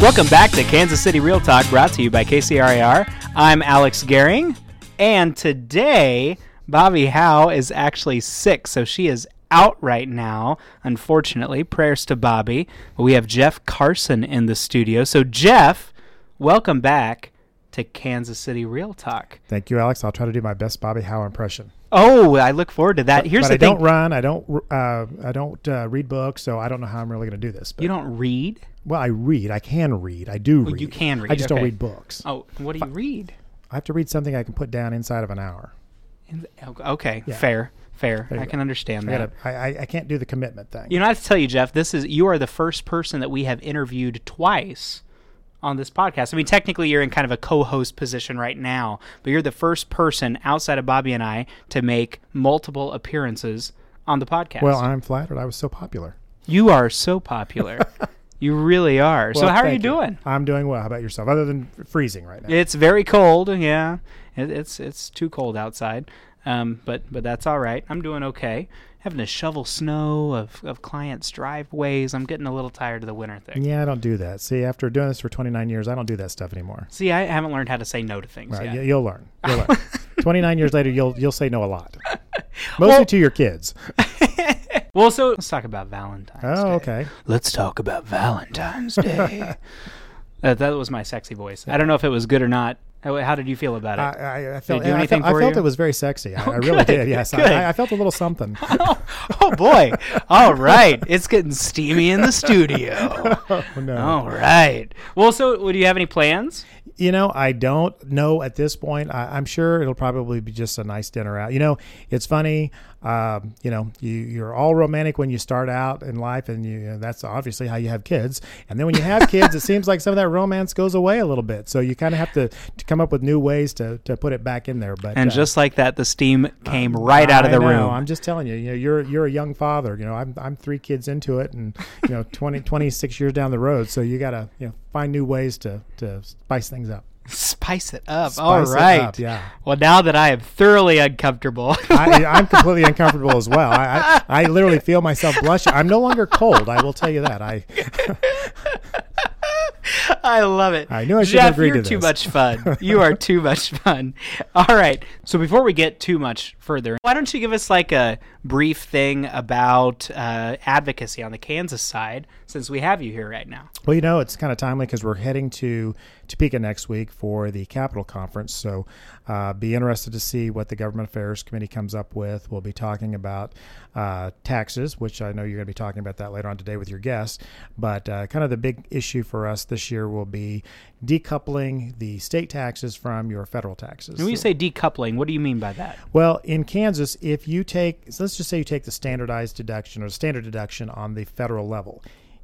Welcome back to Kansas City Real Talk, brought to you by KCRAR. I'm Alex Goering, and today Bobby Howe is actually sick, so she is out right now. Unfortunately, prayers to Bobby. But we have Jeff Carson in the studio. So, Jeff, welcome back to Kansas City Real Talk. Thank you, Alex. I'll try to do my best Bobby Howe impression. Oh, I look forward to that. Here's but the I thing: don't run. I don't. Uh, I don't uh, read books, so I don't know how I'm really going to do this. But, you don't read. Well, I read. I can read. I do oh, Well, read. you can read, I just okay. don't read books. Oh, what do you read? I have to read something I can put down inside of an hour. In the- oh, Okay, Yeah. fair, fair. I go. can understand I, that. gotta, I, I, I can't do the commitment thing. You know, I have to tell you, Jeff, this is you are the first person that we have interviewed twice on this podcast. I mean, technically, you're in kind of a co-host position right now, but you're the first person outside of Bobby and I to make multiple appearances on the podcast. well, I'm flattered. I was so popular. you are so popular. you really are. so, how are you thank doing? I'm doing well. How about yourself? Other than freezing right now. It's very cold. Yeah, it, it's it's too cold outside. Um, but but that's all right. I'm doing okay. Having to shovel snow of, of clients' driveways. I'm getting a little tired of the winter thing. yeah, I don't do that. See, after doing this for 29 years, I don't do that stuff anymore. See, I haven't learned how to say no to things Right? yet. You- You'll learn. You'll learn. 29 years later, you'll you'll say no a lot, mostly to your kids. Well, so let's talk about Valentine's Day. Oh, okay. Let's talk about Valentine's Day. Uh, that was my sexy voice. I don't know if it was good or not. How, how did you feel about it? I, I, I felt, do I felt, I felt it was very sexy. I, I Oh, really good, did. Yes. I, I felt a little something. oh, oh, boy! All right, it's getting steamy in the studio. oh, no. All right. Well, so do you have any plans? You know, I don't know at this point. I, I'm sure it'll probably be just a nice dinner out. You know, it's funny. Um, you know, you, you're all romantic when you start out in life, and you know that's obviously how you have kids. And then when you have kids, it seems like some of that romance goes away a little bit. So you kind of have to, to come up with new ways to, to put it back in there. But And uh, just like that, the steam came right out of the know. room. I'm just telling you, you know, you're you're a young father. You know, I'm I'm three kids into it, and you know, 20, 26 years down the road. So you gotta you know find new ways to to spice things up. Spice it up. Spice All right. up, yeah. Well, now that I am thoroughly uncomfortable, I, I'm completely uncomfortable as well. I, I I literally feel myself blushing. I'm no longer cold. I will tell you that. I I love it. I knew I shouldn't Jeff, agree you're too much fun. You are too much fun. All right. So before we get too much further, why don't you give us like a brief thing about uh, advocacy on the Kansas side, since we have you here right now? Well, you know, it's kind of timely because we're heading to Topeka next week for the Capitol Conference. So, uh, be interested to see what the Government Affairs Committee comes up with. We'll be talking about uh, taxes, which I know you're going to be talking about that later on today with your guests. But uh, kind of the big issue for us this year will be decoupling the state taxes from your federal taxes. When you say decoupling, what do you mean by that? Well, in Kansas, if you take, so let's just say you take the standardized deduction or standard deduction on the federal level.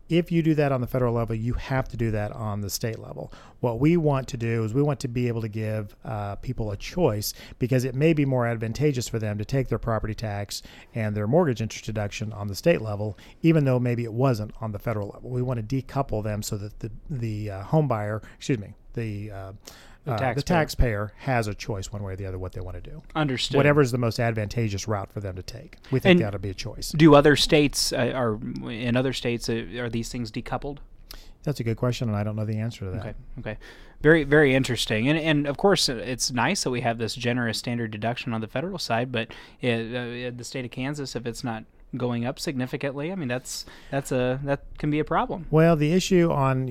If you do that on the federal level, you have to do that on the state level. What we want to do is we want to be able to give uh, people a choice because it may be more advantageous for them to take their property tax and their mortgage interest deduction on the state level, even though maybe it wasn't on the federal level. We want to decouple them so that the the uh, home buyer, excuse me, the uh, The uh, taxpayer. the taxpayer has a choice one way or the other what they want to do Understood. whatever is the most advantageous route for them to take. We think And- that ought to be a choice. Do other states, uh, are in other states, uh, are these things decoupled? That's a good question, and I don't know the answer to that. Okay. Okay. Very, very interesting. And, and of course, uh, it's nice that we have this generous standard deduction on the federal side, but uh, uh, the state of Kansas, if it's not going up significantly, I mean, that's that's a that can be a problem. Well, the issue on,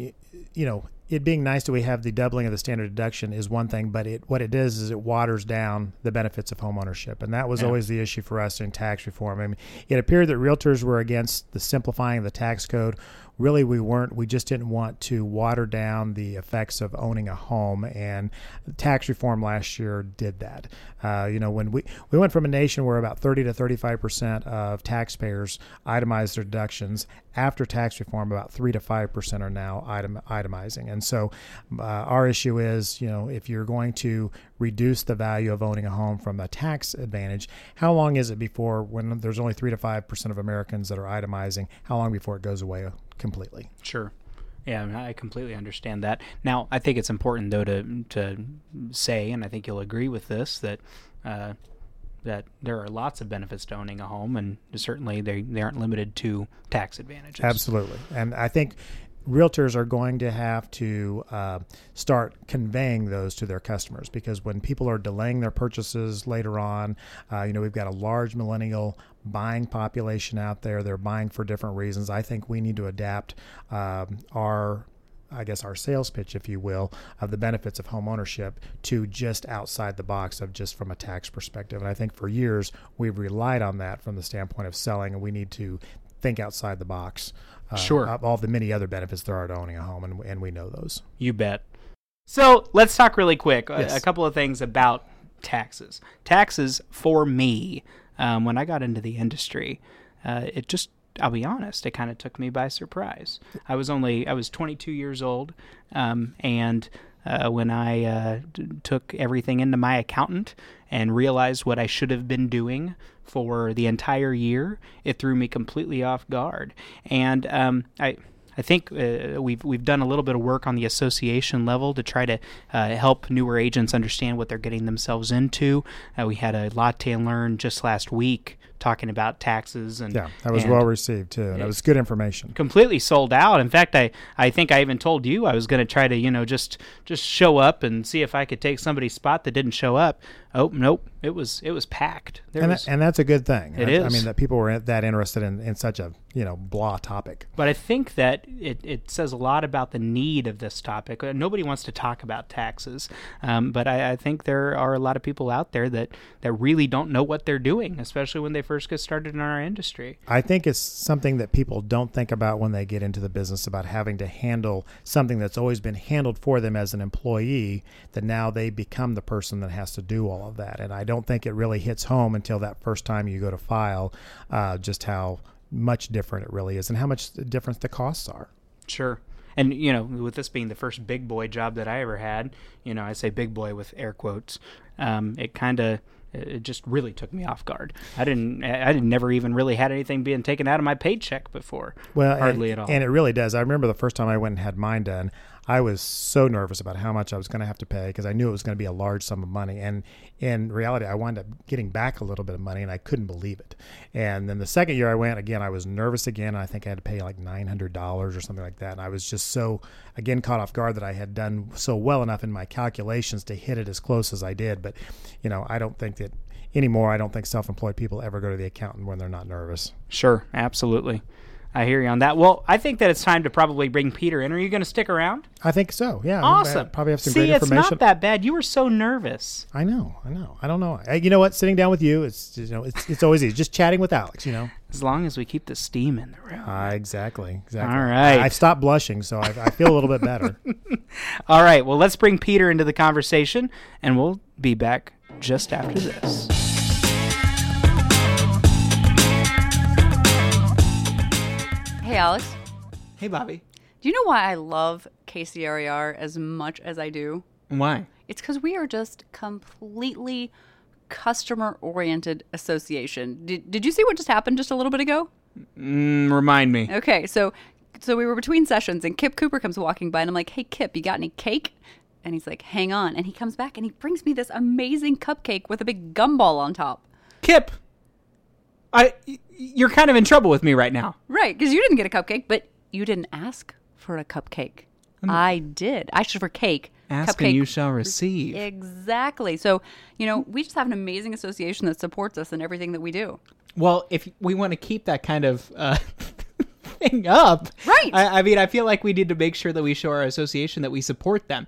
you know, it being nice that we have the doubling of the standard deduction is one thing, but it what it does is it waters down the benefits of homeownership, and that was Yeah. always the issue for us in tax reform. I mean, it appeared that realtors were against the simplifying of the tax code. Really, we weren't. We just didn't want to water down the effects of owning a home, and tax reform last year did that. Uh, you know, when we we went from a nation where about 30 to 35 percent of taxpayers itemized their deductions, after tax reform, about three to five percent are now item, itemizing. And so, uh, our issue is, you know, if you're going to reduce the value of owning a home from a tax advantage, how long is it before, when there's only three to five percent of Americans that are itemizing, how long before it goes away completely? Sure. Yeah, I, completely understand that. Now, I think it's important though to to say, and I think you'll agree with this that uh, that there are lots of benefits to owning a home, and certainly they they aren't limited to tax advantages. Absolutely. And I think realtors are going to have to uh, start conveying those to their customers because when people are delaying their purchases later on, uh, you know, we've got a large millennial buying population out there. They're buying for different reasons. I think we need to adapt um, our I guess our sales pitch, if you will, of the benefits of home ownership to just outside the box of just from a tax perspective. And I think for years we've relied on that from the standpoint of selling, and we need to think outside the box. Uh, Sure. All the many other benefits there are to owning a home, and, and we know those. You bet. So let's talk really quick. A- A, couple of things about taxes. Taxes for me, um, when I got into the industry, uh, it just, I'll be honest, it kind of took me by surprise. I was only, I was 22 years old, um, and uh, when I uh, d- took everything into my accountant and realized what I should have been doing for the entire year, it threw me completely off guard. And um, I, I think uh, we've we've done a little bit of work on the association level to try to uh, help newer agents understand what they're getting themselves into. Uh, we had a latte and learn just last week talking about taxes and Yeah, that was well received too, and it was good information. completely sold out. In fact, I, I think I even told you I was going to try to you know just just show up and see if I could take somebody's spot that didn't show up. Oh nope, it was it was packed. And, was, and that's a good thing. It I, I mean, that people were that interested in, in such a you know blah topic. But I think that it, it says a lot about the need of this topic. Uh, Nobody wants to talk about taxes, um, but I, I think there are a lot of people out there that, that really don't know what they're doing, especially when they first get started in our industry. I think it's something that people don't think about when they get into the business about having to handle something that's always been handled for them as an employee, that now they become the person that has to do all of that. And I don't think it really hits home until that first time you go to file uh, just how much different it really is and how much different the costs are. Sure. And, you know, with this being the first big boy job that I ever had, you know, I say big boy with air quotes, um, it kind of. It just really took me off guard. I didn't. I didn't never even really had anything being taken out of my paycheck before. Well, hardly and, at all. And it really does. I remember the first time I went and had mine done, I was so nervous about how much I was going to have to pay because I knew it was going to be a large sum of money. And in reality, I wound up getting back a little bit of money, and I couldn't believe it. And then the second year I went again, I was nervous again. And I think I had to pay like nine hundred dollars or something like that. And I was just so again caught off guard that I had done so well enough in my calculations to hit it as close as I did. But you know, I don't think that anymore. I don't think self-employed people ever go to the accountant when they're not nervous. Sure, absolutely. I hear you on that. Well, I think that it's time to probably bring Peter in. Are you going to stick around? I think so. Yeah. Awesome. probably have some See, great it's not that bad. You were so nervous. I know, I know. I don't know. I, you know what? Sitting down with you, it's you know, it's it's always easy. Just chatting with Alex, you know. As long as we keep the steam in the room. Uh, exactly, exactly. All right. I, have stopped blushing, so I, I feel a little bit better. All right. Well, let's bring Peter into the conversation, and we'll be back just after this. Alex. Hey, Bobby. Do you know why I love KCRAR as much as I do? Why? It's because we are just completely customer oriented association. Did, did you see what just happened just a little bit ago? Mm, remind me. Okay, so so we were between sessions and Kip Cooper comes walking by and I'm like, "Hey Kip, you got any cake?" And he's like, "Hang on." And he comes back and he brings me this amazing cupcake with a big gumball on top. Kip, I, you're kind of in trouble with me right now. Right, because you didn't get a cupcake, but you didn't ask for a cupcake. I did. I asked for cake. Ask Cupcake and you shall receive. Exactly. So, you know, we just have an amazing association that supports us in everything that we do. Well, if we want to keep that kind of uh, thing up, Right. I, I mean, I feel like we need to make sure that we show our association that we support them.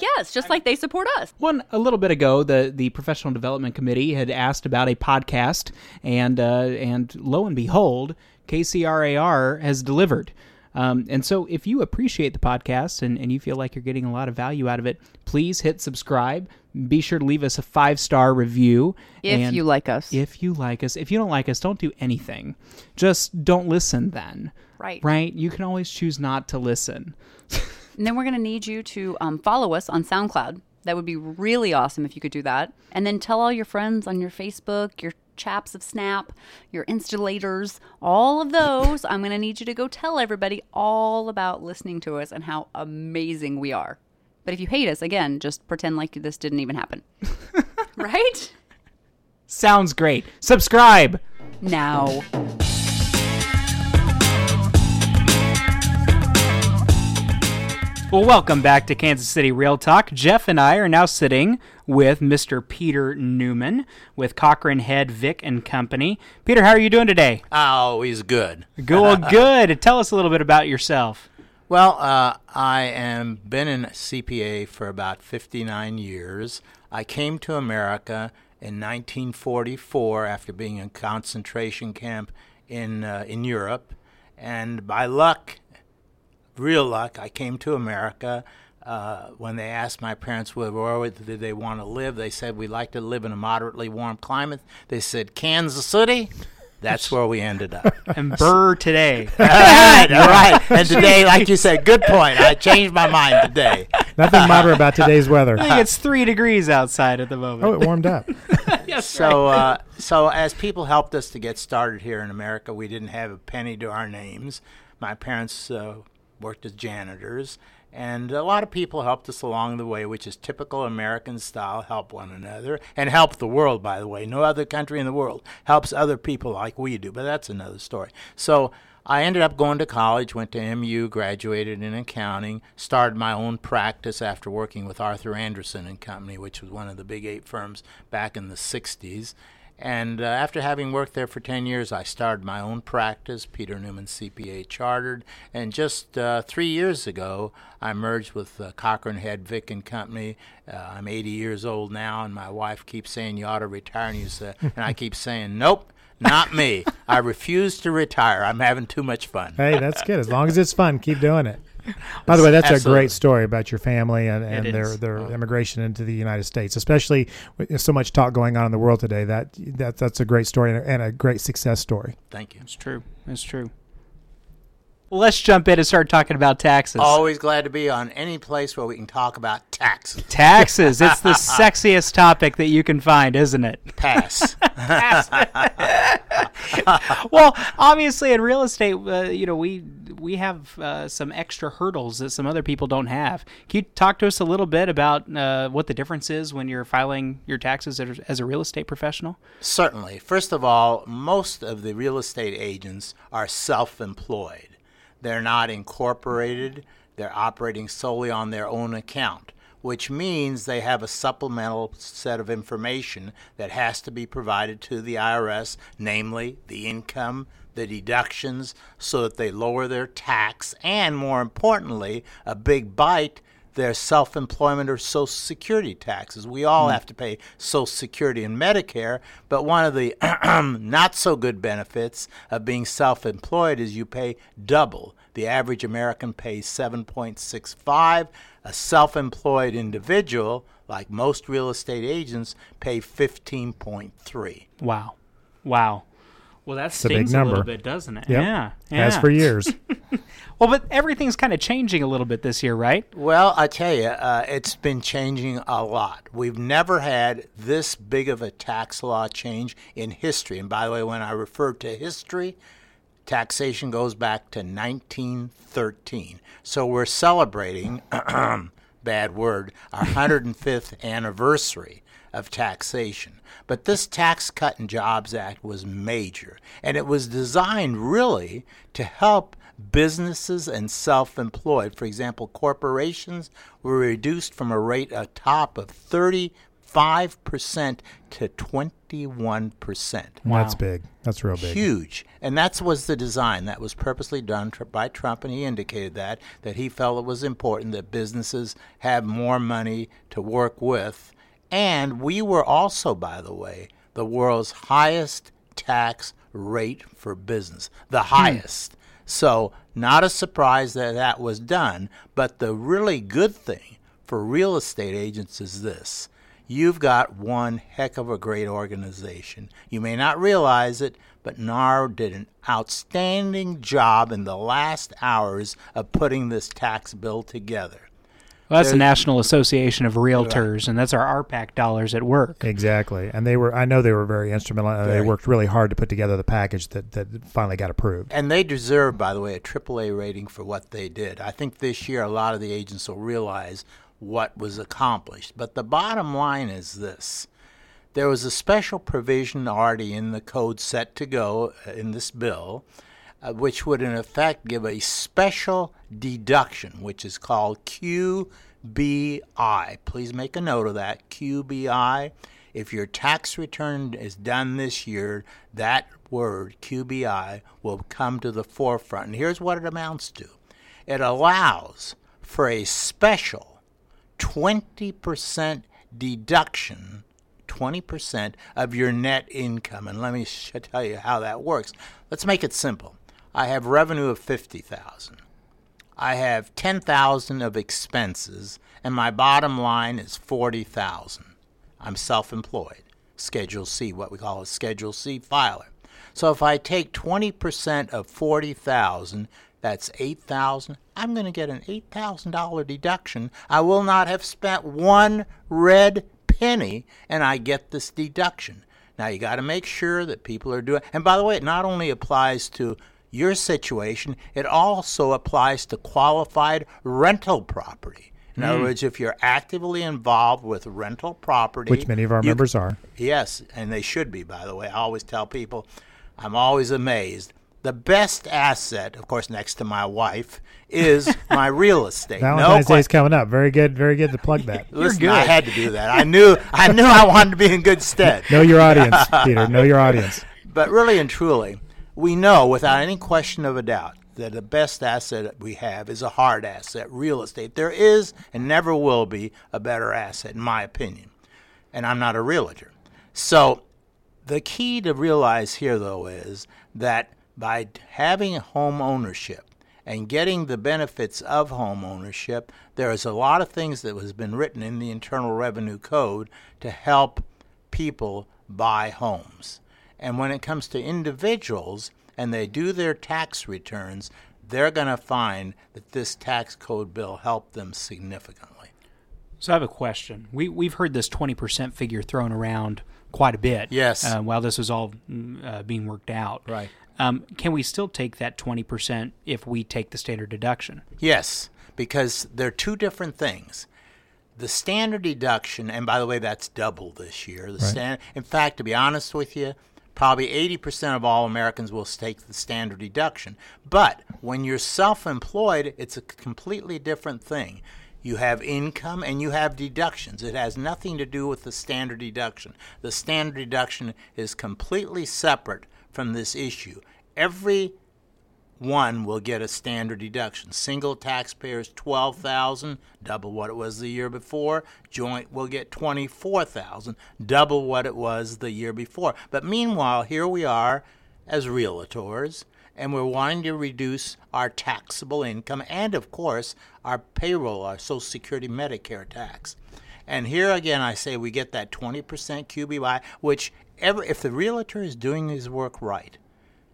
Yes, just like they support us. One a little bit ago, the the professional development committee had asked about a podcast, and uh, and lo and behold, KCRAR has delivered. Um, and so, if you appreciate the podcast and, and you feel like you're getting a lot of value out of it, please hit subscribe. Be sure to leave us a five star review. If and you like us. if you like us, if you don't like us, don't do anything. Just don't listen then. Right. Right? You can always choose not to listen. And then we're going to need you to um, follow us on SoundCloud. That would be really awesome if you could do that. And then tell all your friends on your Facebook, your chaps of Snap, your installators, all of those. I'm going to need you to go tell everybody all about listening to us and how amazing we are. But if you hate us, again, just pretend like this didn't even happen. right? Sounds great. Subscribe. Now. Well, welcome back to Kansas City Real Talk. Jeff and I are now sitting with Mr. Peter Newman with Cochran Head Vick and Company. Peter, how are you doing today? Always good. Good. Well, good. Tell us a little bit about yourself. Well, uh, I am been in CPA for about 59 years. I came to America in 1944 after being in concentration camp in uh, in Europe, and by luck, real luck, I came to America. Uh, when they asked my parents where, where did they want to live, they said we'd like to live in a moderately warm climate. They said Kansas City. That's where we ended up. And Burr today. all right, all right. And today, like you said, good point. I changed my mind today. Nothing moderate about today's weather. I think it's three degrees outside at the moment. Oh, it warmed up. yes, So, uh, so as people helped us to get started here in America, we didn't have a penny to our names. My parents uh, worked as janitors, and a lot of people helped us along the way, which is typical American style: help one another and help the world. By the way, no other country in the world helps other people like we do, but that's another story. So. I ended up going to college, went to MU, graduated in accounting, started my own practice after working with Arthur Andersen and Company, which was one of the big eight firms back in the 60s. And uh, after having worked there for 10 years, I started my own practice, Peter Newman CPA Chartered. And just uh, three years ago, I merged with uh, Cochran Head Vick and Company. Uh, I'm 80 years old now, and my wife keeps saying you ought to retire, and, you say, and I keep saying nope. Not me. I refuse to retire. I'm having too much fun. Hey, that's good. As long as it's fun, keep doing it. By the way, that's a great story about your family and, and It their, is. their oh. immigration into the United States, especially with so much talk going on in the world today. That, that that's a great story and a, and a great success story. Thank you. It's true. It's true. Well, let's jump in and start talking about taxes. Always glad to be on any place where we can talk about taxes. Taxes. It's the sexiest topic that you can find, isn't it? Pass. well, obviously, in real estate, uh, you know, we we have uh, some extra hurdles that some other people don't have. Can you talk to us a little bit about uh, what the difference is when you're filing your taxes as as a real estate professional? Certainly. First of all, most of the real estate agents are self employed. They're not incorporated, they're operating solely on their own account, which means they have a supplemental set of information that has to be provided to the IRS, namely the income, the deductions, so that they lower their tax, and more importantly, a big bite their self employment or Social Security taxes. We all hmm. have to pay Social Security and Medicare, but one of the not so good benefits of being self employed is you pay double. The average American pays 7.65. A self employed individual, like most real estate agents, pay 15.3. Wow, wow. Well, that a big stings a, little number. bit, doesn't it? Yep. Yeah, As for years. Well, but everything's kind of changing a little bit this year, right? Well, I tell you, uh, it's been changing a lot. We've never had this big of a tax law change in history. And by the way, when I refer to history, taxation goes back to 1913. So we're celebrating, bad word, our 105th anniversary of taxation. But this Tax Cut and Jobs Act was major, and it was designed really to help businesses and self employed. For example, corporations were reduced from a rate a top of 35% to 21%. That's big. That's real big. Huge. And that was the design. That was purposely done tr- by Trump, and he indicated that, that he felt it was important that businesses have more money to work with. And we were also, by the way, the world's highest tax rate for business, the hmm. highest. So, not a surprise that that was done. But the really good thing for real estate agents is this you've got one heck of a great organization. You may not realize it, but NAR did an outstanding job in the last hours of putting this tax bill together. Well, that's the National Association of Realtors, and that's our RPAC dollars at work. Exactly. And they were I know they were very instrumental and they worked really hard to put together the package that, that finally got approved. And they deserve, by the way, a AAA rating for what they did. I think this year a lot of the agents will realize what was accomplished. But the bottom line is this there was a special provision already in the code set to go uh, in this bill uh, which would in effect give a special deduction, which is called QBI. Please make a note of that QBI. If your tax return is done this year, that word QBI will come to the forefront. And here's what it amounts to it allows for a special 20% deduction 20% of your net income and let me tell you how that works let's make it simple i have revenue of 50000 i have 10000 of expenses and my bottom line is 40000 i'm self-employed schedule c what we call a schedule c filer so if i take 20% of 40000 that's 8000 I'm going to get an $8,000 deduction. I will not have spent one red penny and I get this deduction. Now you got to make sure that people are doing And by the way, it not only applies to your situation, it also applies to qualified rental property. In other hmm. words, if you're actively involved with rental property, Which many of our you- members are. Yes, and they should be, by the way. I always tell people, I'm always amazed. The best asset, of course, next to my wife, is my real estate. Valentine's no Day is coming up. Very good. Very good to plug that. Listen, I had to do that. I knew, I knew, I wanted to be in good stead. know your audience, Peter. Know your audience. But really and truly, we know without any question of a doubt that the best asset we have is a hard asset, real estate. There is and never will be a better asset, in my opinion. And I'm not a realtor. So the key to realize here, though, is that by having home ownership and getting the benefits of home ownership, there is a lot of things that has been written in the Internal Revenue Code to help people buy homes. And when it comes to individuals and they do their tax returns, they're going to find that this tax code bill helped them significantly. So I have a question. We we've heard this twenty percent figure thrown around quite a bit. Yes. Uh, while this was all mm, uh, being worked out. Right. Um, can we still take that twenty percent if we take the standard deduction? Yes, because they're two different things. The standard deduction, and by the way, that's double this year. The stand, in fact, to be honest with you, probably 80% of all Americans will take the standard deduction. But when you're self employed, it's a completely different thing. You have income and you have deductions. It has nothing to do with the standard deduction. The standard deduction is completely separate from this issue. Every one will get a standard deduction. Single taxpayers twelve thousand, double what it was the year before. Joint will get twenty four thousand, double what it was the year before. But meanwhile, here we are as realtors, and we're wanting to reduce our taxable income and, of course, our payroll, our Social Security, Medicare tax. And here again, I say we get that 20% QBI, which ever, if the realtor is doing his work right,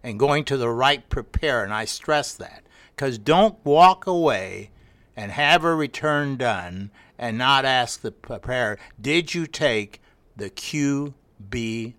and going to the right preparer. And I stress that because don't walk away and have a return done and not ask the preparer, did you take the QBI?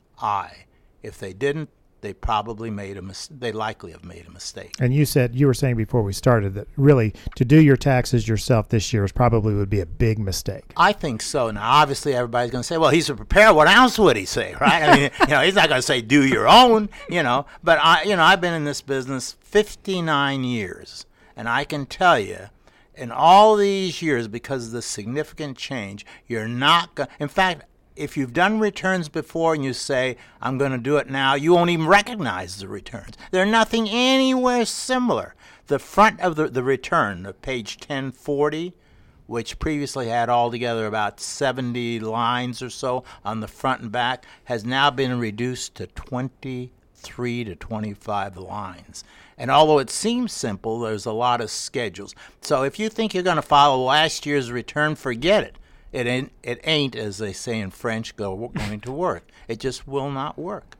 If they didn't, they probably made a mis- they likely have made a mistake. And you said you were saying before we started that really to do your taxes yourself this year is probably would be a big mistake. I think so. Now, obviously, everybody's going to say, "Well, he's a preparer. What else would he say?" Right? I mean, you know, he's not going to say, "Do your own." You know, but I, you know, I've been in this business 59 years, and I can tell you, in all these years, because of the significant change, you're not going. In fact, if you've done returns before and you say, I'm going to do it now, you won't even recognize the returns. They're nothing anywhere similar. The front of the, the return, of page 1040, which previously had altogether about 70 lines or so on the front and back, has now been reduced to 23 to 25 lines. And although it seems simple, there's a lot of schedules. So if you think you're going to follow last year's return, forget it. It ain't, it ain't, as they say in French, go, going to work. It just will not work.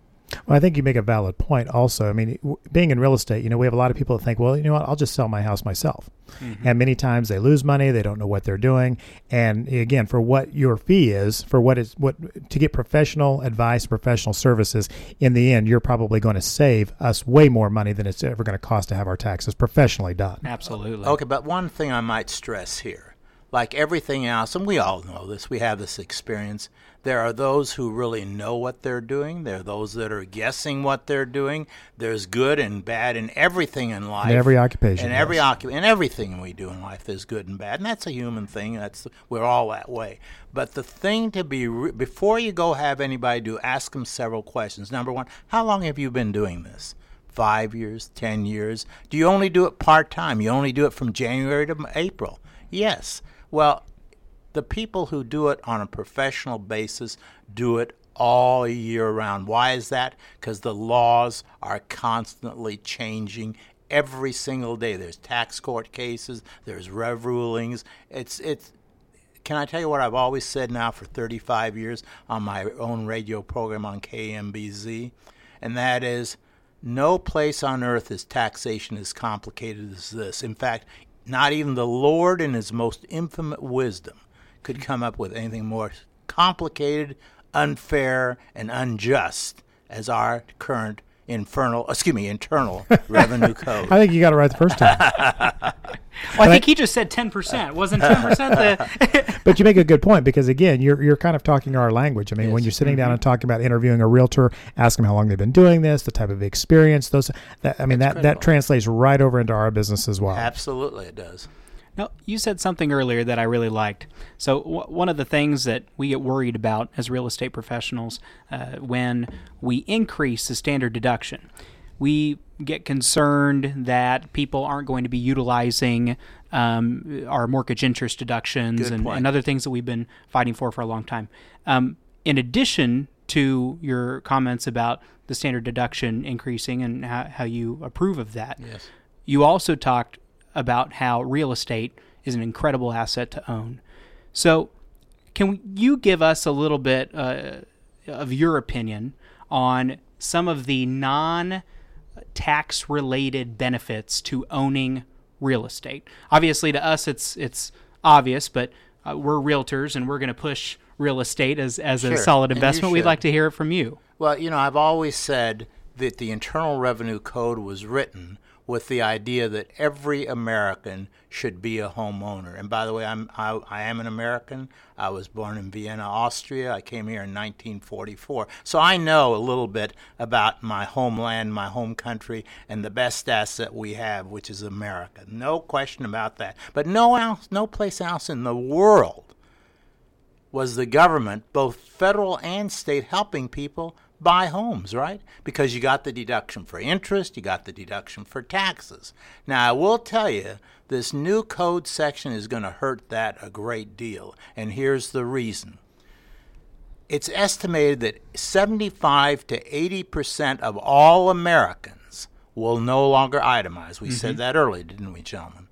Well, I think you make a valid point. Also, I mean, w- being in real estate, you know, we have a lot of people that think, well, you know what, I'll just sell my house myself. Mm-hmm. And many times they lose money, they don't know what they're doing, and again, for what your fee is, for what is what to get professional advice, professional services, in the end, you're probably going to save us way more money than it's ever going to cost to have our taxes professionally done. Absolutely. Okay, but one thing I might stress here like everything else, and we all know this, we have this experience. There are those who really know what they're doing. There are those that are guessing what they're doing. There's good and bad in everything in life. In every occupation, In every yes. occup- in everything we do in life, there's good and bad, and that's a human thing. That's we're all that way. But the thing to be re- before you go have anybody do, ask them several questions. Number one, how long have you been doing this? Five years, ten years? Do you only do it part time? You only do it from January to April? Yes. Well, the people who do it on a professional basis do it all year round. Why is that? Because the laws are constantly changing every single day. There's tax court cases, there's rev rulings. It's it's can I tell you what I've always said now for 35 years on my own radio program on KMBZ? And that is no place on earth is taxation as complicated as this. In fact, not even the Lord in his most infinite wisdom could come up with anything more complicated, unfair, and unjust as our current infernal, excuse me, internal revenue code. I think you got it right the first time. Well, I think he just said 10%. Wasn't 10% the. but you make a good point because again, you're you're kind of talking our language. I mean, when you're sitting down mm-hmm. and talking about interviewing a realtor, ask them how long they've been doing this, the type of experience, those. That, I mean, that that critical. translates right over into our business as well. Absolutely, it does. No, you said something earlier that I really liked. So, w- one of the things that we get worried about as real estate professionals uh, when we increase the standard deduction, we get concerned that people aren't going to be utilizing um, our mortgage interest deductions and, and other things that we've been fighting for for a long time. Um, in addition to your comments about the standard deduction increasing and how, how you approve of that, Yes. you also talked about how real estate is an incredible asset to own. So, can you give us a little bit uh, of your opinion on some of the non tax related benefits to owning real estate? Obviously, to us, it's it's obvious, but uh, we're realtors and we're going to push real estate as, as a solid investment. We'd like to hear it from you. Well, you know, I've always said that the Internal Revenue Code was written with the idea that every American should be a homeowner. And by the way, I'm I, I am an American. I was born in Vienna, Austria. I came here in 1944, so I know a little bit about my homeland, my home country, and the best asset we have, which is America. No question about that. But no else, no place else in the world was the government, both federal and state, helping people buy homes, right? Because you got the deduction for interest, you got the deduction for taxes. Now, I will tell you, this new code section is going to hurt that a great deal. And here's the reason. It's estimated that 75 to 80 percent of all Americans will no longer itemize. We said mm-hmm. that earlier, didn't we, gentlemen?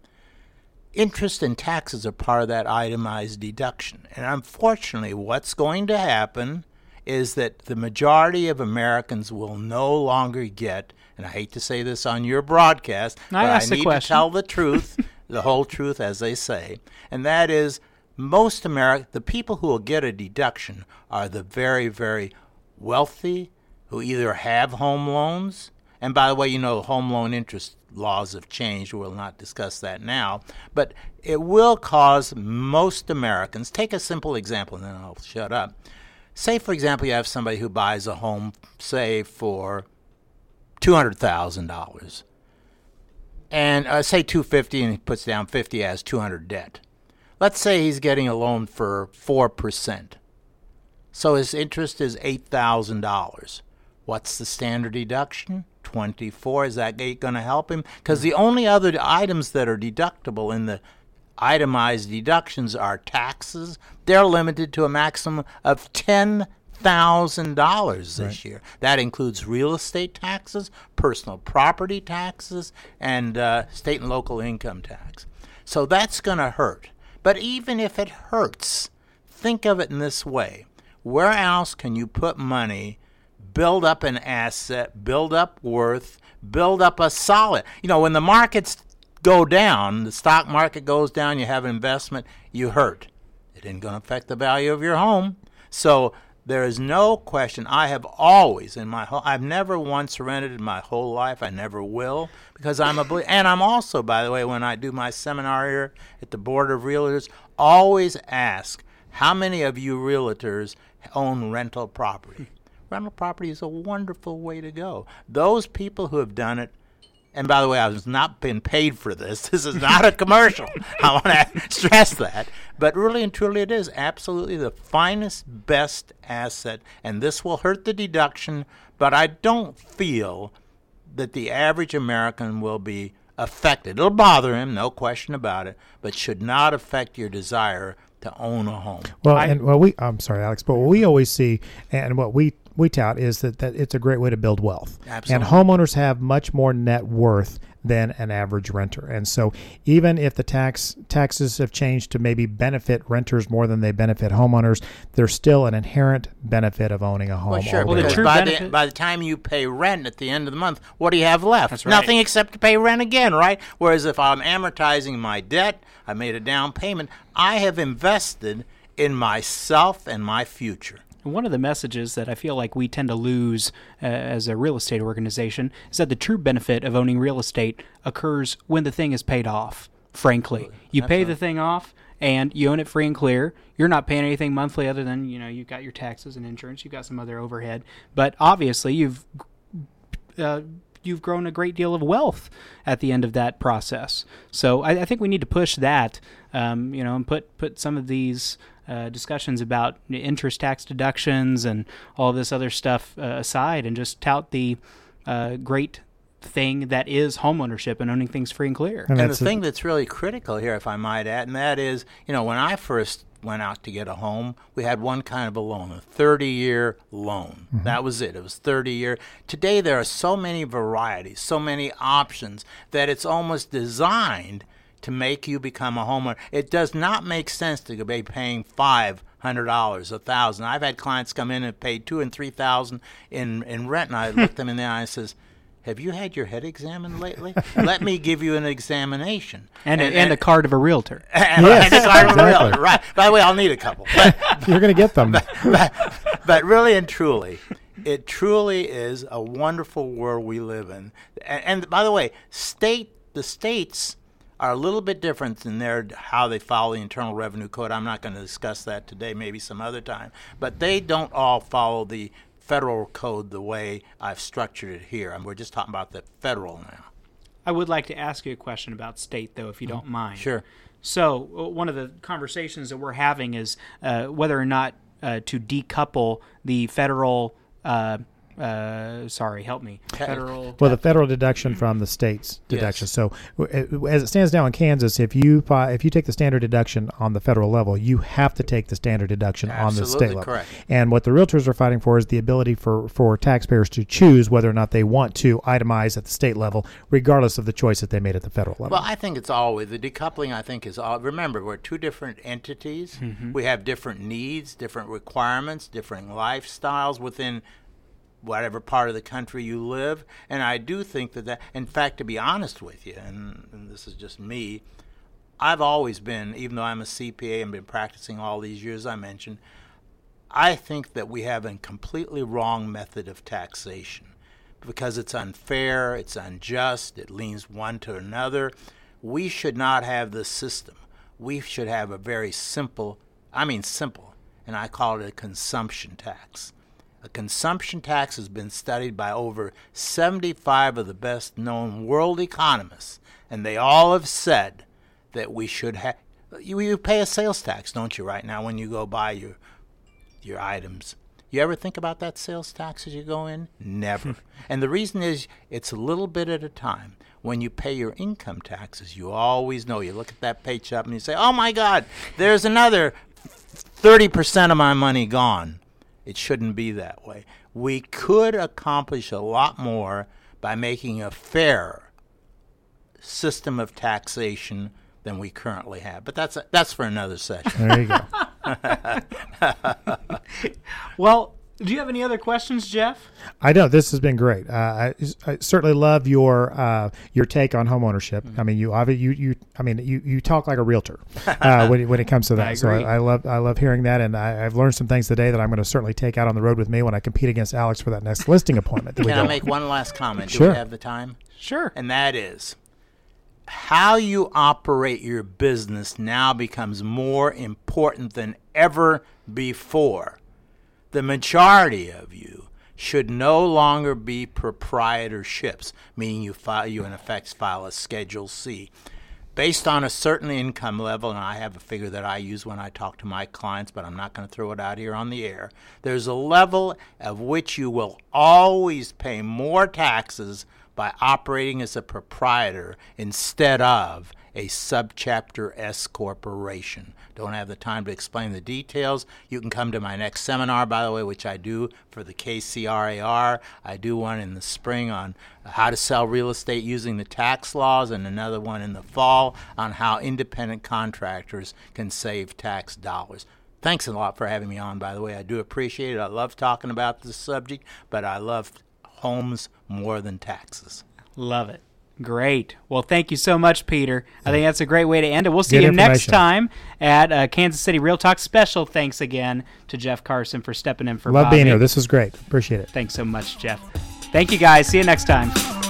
interest and taxes are part of that itemized deduction. And unfortunately, what's going to happen is that the majority of Americans will no longer get, and I hate to say this on your broadcast, I but I need to tell the truth, the whole truth, as they say, and that is most America, the people who will get a deduction are the very, very wealthy who either have home loans, and by the way, you know, home loan interest laws have changed. We'll not discuss that now, but it will cause most Americans. Take a simple example, and then I'll shut up. Say, for example, you have somebody who buys a home, say, for two hundred thousand dollars, and uh, say two fifty, and he puts down fifty as two hundred debt. Let's say he's getting a loan for four percent, so his interest is eight thousand dollars. What's the standard deduction? Twenty-four. Is that going to help him? Because the only other items that are deductible in the itemized deductions are taxes. They're limited to a maximum of ten thousand dollars this year. That includes real estate taxes, personal property taxes, and uh, state and local income tax. So that's going to hurt. But even if it hurts, think of it in this way: Where else can you put money? Build up an asset, build up worth, build up a solid. You know, when the markets go down, the stock market goes down, you have an investment, you hurt. It ain't going to affect the value of your home. So There is no question. I have always in my whole, I've never once rented in my whole life. I never will because I'm a belie- and I'm also, by the way, when I do my seminar here at the Board of Realtors, always ask how many of you realtors own rental property. rental property is a wonderful way to go. Those people who have done it and by the way, I was not being paid for this. This is not a commercial. I want to stress that. But really and truly, it is absolutely the finest, best asset. And this will hurt the deduction, but I don't feel that the average American will be affected. It'll bother him, no question about it, but should not affect your desire to own a home. Well, and well, we I'm sorry, Alex, but what we always see and what we we tout is that, that it's a great way to build wealth. Absolutely. And homeowners have much more net worth than an average renter. And so even if the tax taxes have changed to maybe benefit renters more than they benefit homeowners, there's still an inherent benefit of owning a home. Well, sure. Well, the because true by the by the time you pay rent at the end of the month, what do you have left? That's right. Nothing except to pay rent again, right? Whereas if I'm amortizing my debt, I made a down payment. I have invested in myself and my future. One of the messages that I feel like we tend to lose uh, as a real estate organization is that the true benefit of owning real estate occurs when the thing is paid off. Frankly, you pay the thing off and you own it free and clear. You're not paying anything monthly other than you know you've got your taxes and insurance. You've got some other overhead, but obviously you've uh, you've grown a great deal of wealth at the end of that process. So I, I think we need to push that, um, you know, and put put some of these uh, discussions about interest tax deductions and all this other stuff uh, aside, and just tout the uh, great thing that is homeownership and owning things free and clear. And And the a- thing that's really critical here, if I might add, and that is, you know, when I first went out to get a home, we had one kind of a loan, a 30 year loan. That was it. It was 30 year. Today, there are so many varieties, so many options that it's almost designed to make you become a homeowner. It does not make sense to be paying five hundred dollars, a thousand. I've had clients come in and pay two and three thousand in in rent, and I looked them in the eye and says, "Have you had your head examined lately? Let me give you an examination." And, a, and a card of a realtor. and Yes, and a card of a exactly. realtor, right? By the way, I'll need a couple. But, you're going to get them. but, but really and truly, it truly is a wonderful world we live in. And, and by the way, state the states are a little bit different in their how they follow the Internal Revenue Code. I'm not going to discuss that today, maybe some other time. But they don't all follow the federal code the way I've structured it here. And we're just talking about the federal now. I would like to ask you a question about state, though, if you don't mind. Sure. So, uh, one of the conversations that we're having is uh, whether or not uh, to decouple the federal. Uh, uh, sorry, help me. Federal. Well, the federal deduction from the state's deduction. Yes. So, as it stands now in Kansas, if you if you take the standard deduction on the federal level, you have to take the standard deduction on the state Absolutely level. correct. And what the realtors are fighting for is the ability for for taxpayers to choose whether or not they want to itemize at the state level, regardless of the choice that they made at the federal level. Well, I think it's always the decoupling. I think is all. Remember, we're two different entities. We have different needs, different requirements, different lifestyles within whatever part of the country you live. And I do think that that. In fact, to be honest with you, and, and this is just me, I've always been, even though I'm a CPA and been practicing all these years I mentioned, I think that we have a completely wrong method of taxation because it's unfair, it's unjust, it leans one to another. We should not have this system. We should have a very simple, I mean simple, and I call it a consumption tax. A consumption tax has been studied by over 75 of the best known world economists, and they all have said that we should have. You, you pay a sales tax, don't you, right now, when you go buy your your items. You ever think about that sales tax as you go in? Never. and the reason is it's a little bit at a time. When you pay your income taxes, you always know. You look at that paycheck and you say, "Oh my God, there's another 30% of my money gone." It shouldn't be that way. We could accomplish a lot more by making a fair system of taxation than we currently have. But that's that's for another session. there you go. Well, Do you have any other questions, Jeff? I don't. This has been great. Uh, I, I certainly love your uh, your take on home ownership. Mm-hmm. I mean, you obvi- you you I mean you, you talk like a realtor uh, when, it- when it comes to that. I so. I, I love I love hearing that, and I, I've learned some things today that I'm going to certainly take out on the road with me when I compete against Alex for that next listing appointment. Can I go make one last comment? Do Sure. we have the time? Sure. And that is how you operate your business now becomes more important than ever before. The majority of you should no longer be proprietorships, meaning you file you in effect file a Schedule C. Based on a certain income level, and I have a figure that I use when I talk to my clients, but I'm not going to throw it out here on the air. There's a level of which you will always pay more taxes by operating as a proprietor instead of a subchapter S corporation. Don't have the time to explain the details. You can come to my next seminar, by the way, which I do for the KCRAR. I do one in the spring on how to sell real estate using the tax laws, and another one in the fall on how independent contractors can save tax dollars. Thanks a lot for having me on, by the way. I do appreciate it. I love talking about this subject, but I love homes more than taxes. Love it. Great. Well, thank you so much, Peter. I think that's a great way to end it. We'll see Good you next time at uh, Kansas City Real Talk. Special thanks again to Jeff Carson for stepping in for Love Bobby. being here. This was great. Appreciate it. Thanks so much, Jeff. Thank you, guys. See you next time.